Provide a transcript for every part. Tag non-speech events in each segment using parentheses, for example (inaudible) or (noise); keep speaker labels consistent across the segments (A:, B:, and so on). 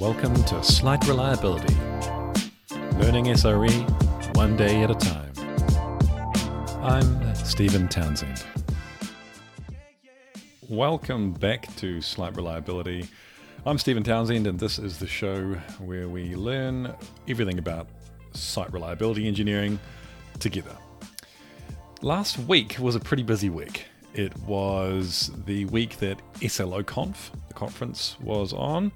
A: Welcome to Slight Reliability. Learning SRE one day at a time. I'm Stephen Townsend. Welcome back to Slight Reliability. I'm Stephen Townsend, and this is the show where we learn everything about site reliability engineering together. Last week was a pretty busy week. It was the week that SLOconf, the conference, was on,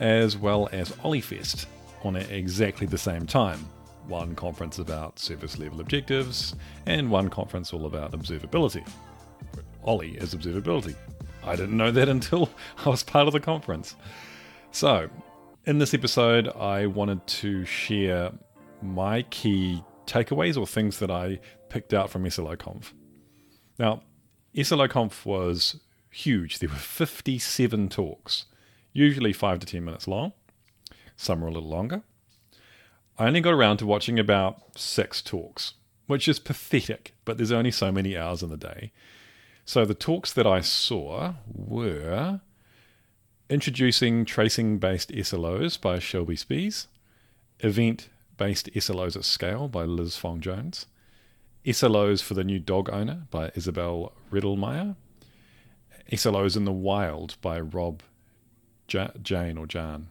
A: as well as OlliFest on at exactly the same time. One conference about service level objectives, and one conference all about observability. Ollie is observability. I didn't know that (laughs) until I was part of the conference. So, in this episode, I wanted to share my key takeaways or things that I picked out from SLOconf. Now, SLOconf was huge. There were 57 talks, usually 5 to 10 minutes long. Some are a little longer. I only got around to watching about six talks, which is pathetic, but there's only so many hours in the day. So the talks that I saw were introducing tracing based SLOs by Shelby Spees, event based SLOs at Scale by Liz Fong Jones, SLOs for the New Dog Owner by Isabel Riddlemeyer, SLOs in the Wild by Rob ja- Jane or Jan.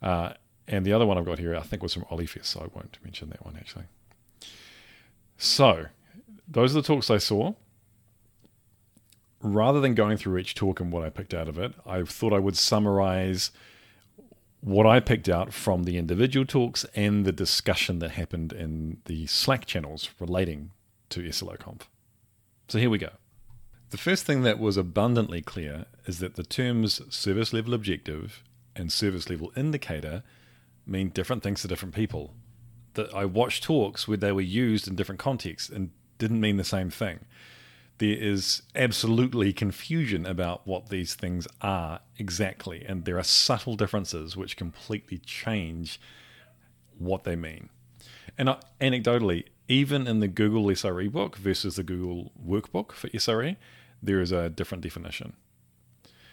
A: Uh, and the other one I've got here, I think, was from OlliFest, so I won't mention that one actually. So, those are the talks I saw. Rather than going through each talk and what I picked out of it, I thought I would summarize what I picked out from the individual talks and the discussion that happened in the Slack channels relating to SLOconf. So here we go. The first thing that was abundantly clear is that the terms service level objective and service level indicator mean different things to different people. That I watched talks where they were used in different contexts and didn't mean the same thing there is absolutely confusion about what these things are exactly, and there are subtle differences which completely change what they mean. And anecdotally, even in the Google SRE book versus the Google workbook for SRE, there is a different definition.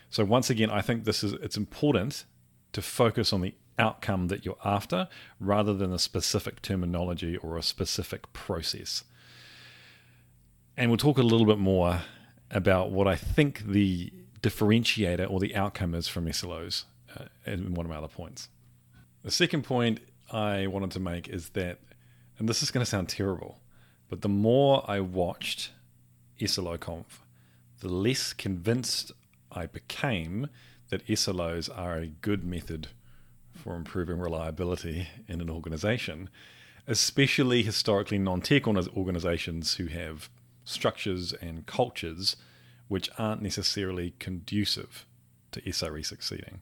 A: So once again, I think this is it's important to focus on the outcome that you're after rather than a specific terminology or a specific process. And we'll talk a little bit more about what I think the differentiator or the outcome is from SLOs uh, in one of my other points. The second point I wanted to make is that, and this is going to sound terrible, but the more I watched SLOconf, the less convinced I became that SLOs are a good method for improving reliability in an organization, especially historically non tech organizations who have structures and cultures which aren't necessarily conducive to SRE succeeding.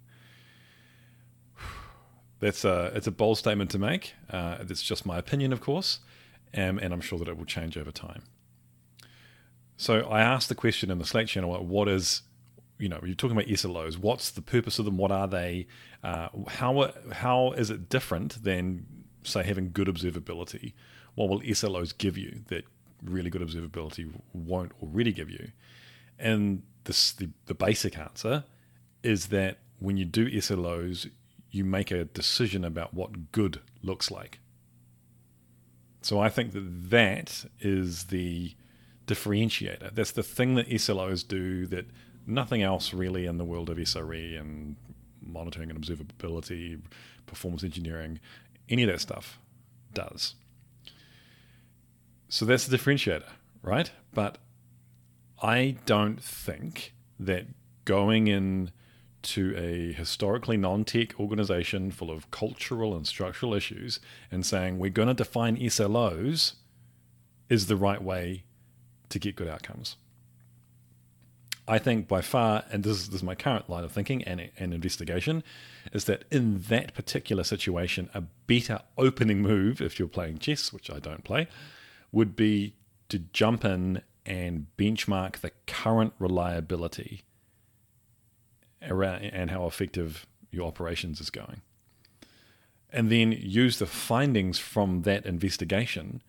A: (sighs) That's a it's a bold statement to make. Uh, it's just my opinion, of course, um, and I'm sure that it will change over time. So I asked the question in the Slack channel: What is you know, you're talking about SLOs. What's the purpose of them? What are they? Uh, how how is it different than say having good observability? What will SLOs give you that really good observability won't already give you. And this, the, the basic answer is that when you do SLOs, you make a decision about what good looks like. So I think that that is the differentiator. That's the thing that SLOs do that nothing else really in the world of SRE and monitoring and observability, performance engineering, any of that stuff does. So that's the differentiator, right? But I don't think that going in to a historically non-tech organization full of cultural and structural issues and saying we're going to define SLOs is the right way to get good outcomes. I think by far, and this is, this is my current line of thinking and, and investigation, is that in that particular situation, a better opening move, if you're playing chess, which I don't play, would be to jump in and benchmark the current reliability around and how effective your operations is going. And then use the findings from that investigation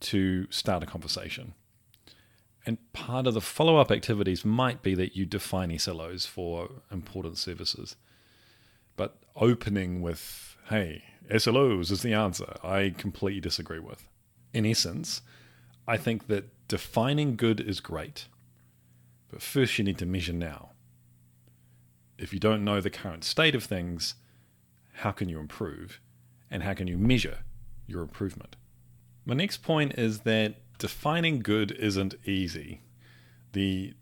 A: to start a conversation. And part of the follow up activities might be that you define SLOs for important services. But opening with, hey, SLOs is the answer, I completely disagree with. In essence, I think that defining good is great, but first you need to measure now. If you don't know the current state of things, how can you improve? And how can you measure your improvement? My next point is that defining good isn't easy. The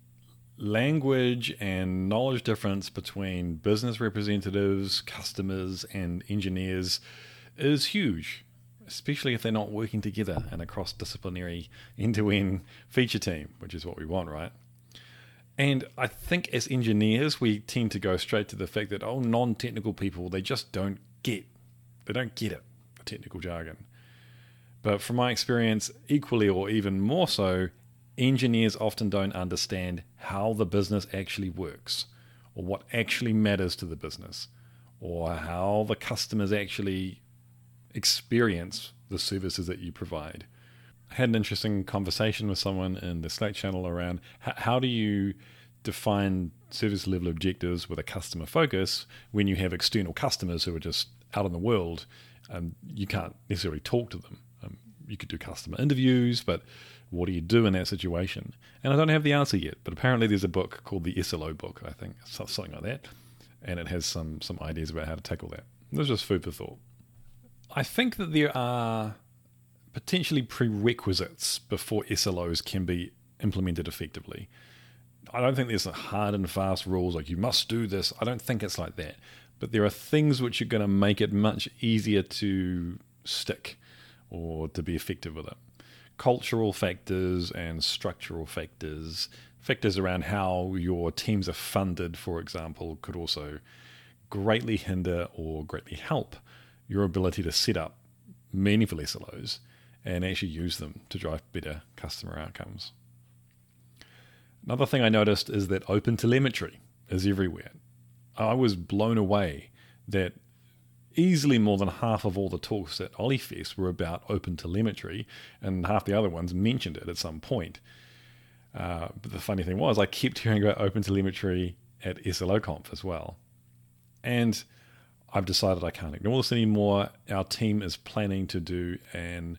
A: language and knowledge difference between business representatives, customers, and engineers is huge, especially if they're not working together in a cross disciplinary end to end feature team, which is what we want, right? And I think as engineers, we tend to go straight to the fact that, oh, non technical people, they just don't get, they don't get it, the technical jargon. But from my experience, equally or even more so, engineers often don't understand how the business actually works or what actually matters to the business or how the customers actually experience the services that you provide. I had an interesting conversation with someone in the Slack channel around how do you define service level objectives with a customer focus when you have external customers who are just out in the world and you can't necessarily talk to them. You could do customer interviews, but what do you do in that situation? And I don't have the answer yet, but apparently there's a book called the SLO book, I think, something like that, and it has some some ideas about how to tackle that. This is just food for thought. I think that there are potentially prerequisites before SLOs can be implemented effectively. I don't think there's hard and fast rules like you must do this. I don't think it's like that. But there are things which are going to make it much easier to stick or to be effective with it cultural factors and structural factors, factors around how your teams are funded, for example, could also greatly hinder or greatly help your ability to set up meaningful SLOs and actually use them to drive better customer outcomes. Another thing I noticed is that open telemetry is everywhere. I was blown away that easily more than half of all the talks at OlliFest were about open telemetry, and half the other ones mentioned it at some point. Uh, but the funny thing was, I kept hearing about open telemetry at SLOconf as well. And I've decided I can't ignore this anymore. Our team is planning to do an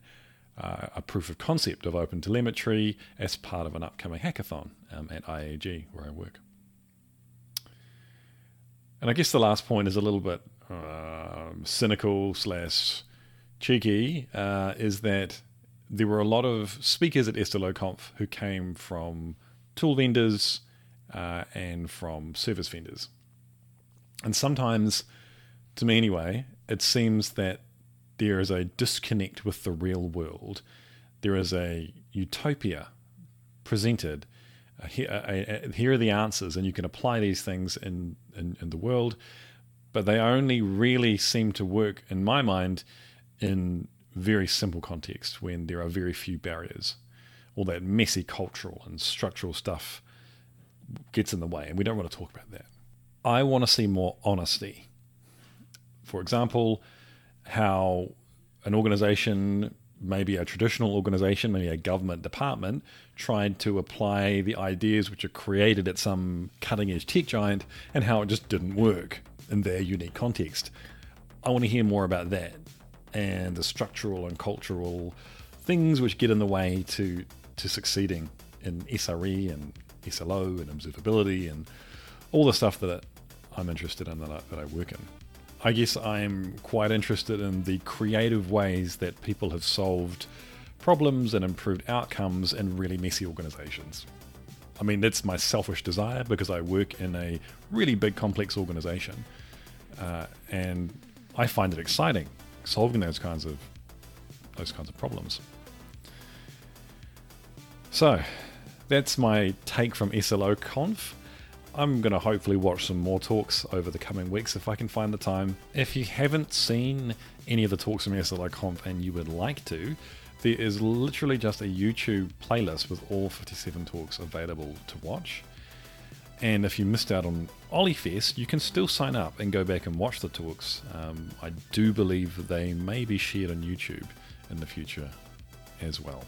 A: uh, a proof of concept of open telemetry as part of an upcoming hackathon um, at IAG where I work. And I guess the last point is a little bit um, cynical slash cheeky uh, is that there were a lot of speakers at SLOconf who came from tool vendors uh, and from service vendors. And sometimes, to me anyway, it seems that there is a disconnect with the real world. There is a utopia presented. Uh, here, uh, here, are the answers, and you can apply these things in, in, in the world but they only really seem to work, in my mind, in very simple context when there are very few barriers. All that messy cultural and structural stuff gets in the way, and we don't want to talk about that. I want to see more honesty. For example, how an organization, maybe a traditional organization, maybe a government department, tried to apply the ideas which are created at some cutting edge tech giant and how it just didn't work in their unique context. I want to hear more about that and the structural and cultural things which get in the way to to succeeding in SRE and SLO and observability and all the stuff that I'm interested in that I, that I work in. I guess I'm quite interested in the creative ways that people have solved problems and improved outcomes in really messy organizations. I mean, that's my selfish desire because I work in a really big, complex organization. Uh, and I find it exciting solving those kinds of those kinds of problems. So that's my take from SLO Conf. I'm going to hopefully watch some more talks over the coming weeks if I can find the time. If you haven't seen any of the talks from SLO Conf and you would like to, there is literally just a YouTube playlist with all 57 talks available to watch. And if you missed out on OlliFest, you can still sign up and go back and watch the talks. Um, I do believe they may be shared on YouTube in the future as well.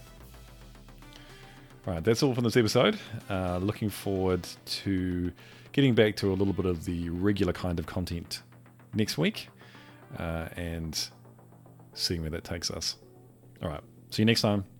A: Right, that's all from this episode. Uh, looking forward to getting back to a little bit of the regular kind of content next week uh, and seeing where that takes us. All right. See you next time.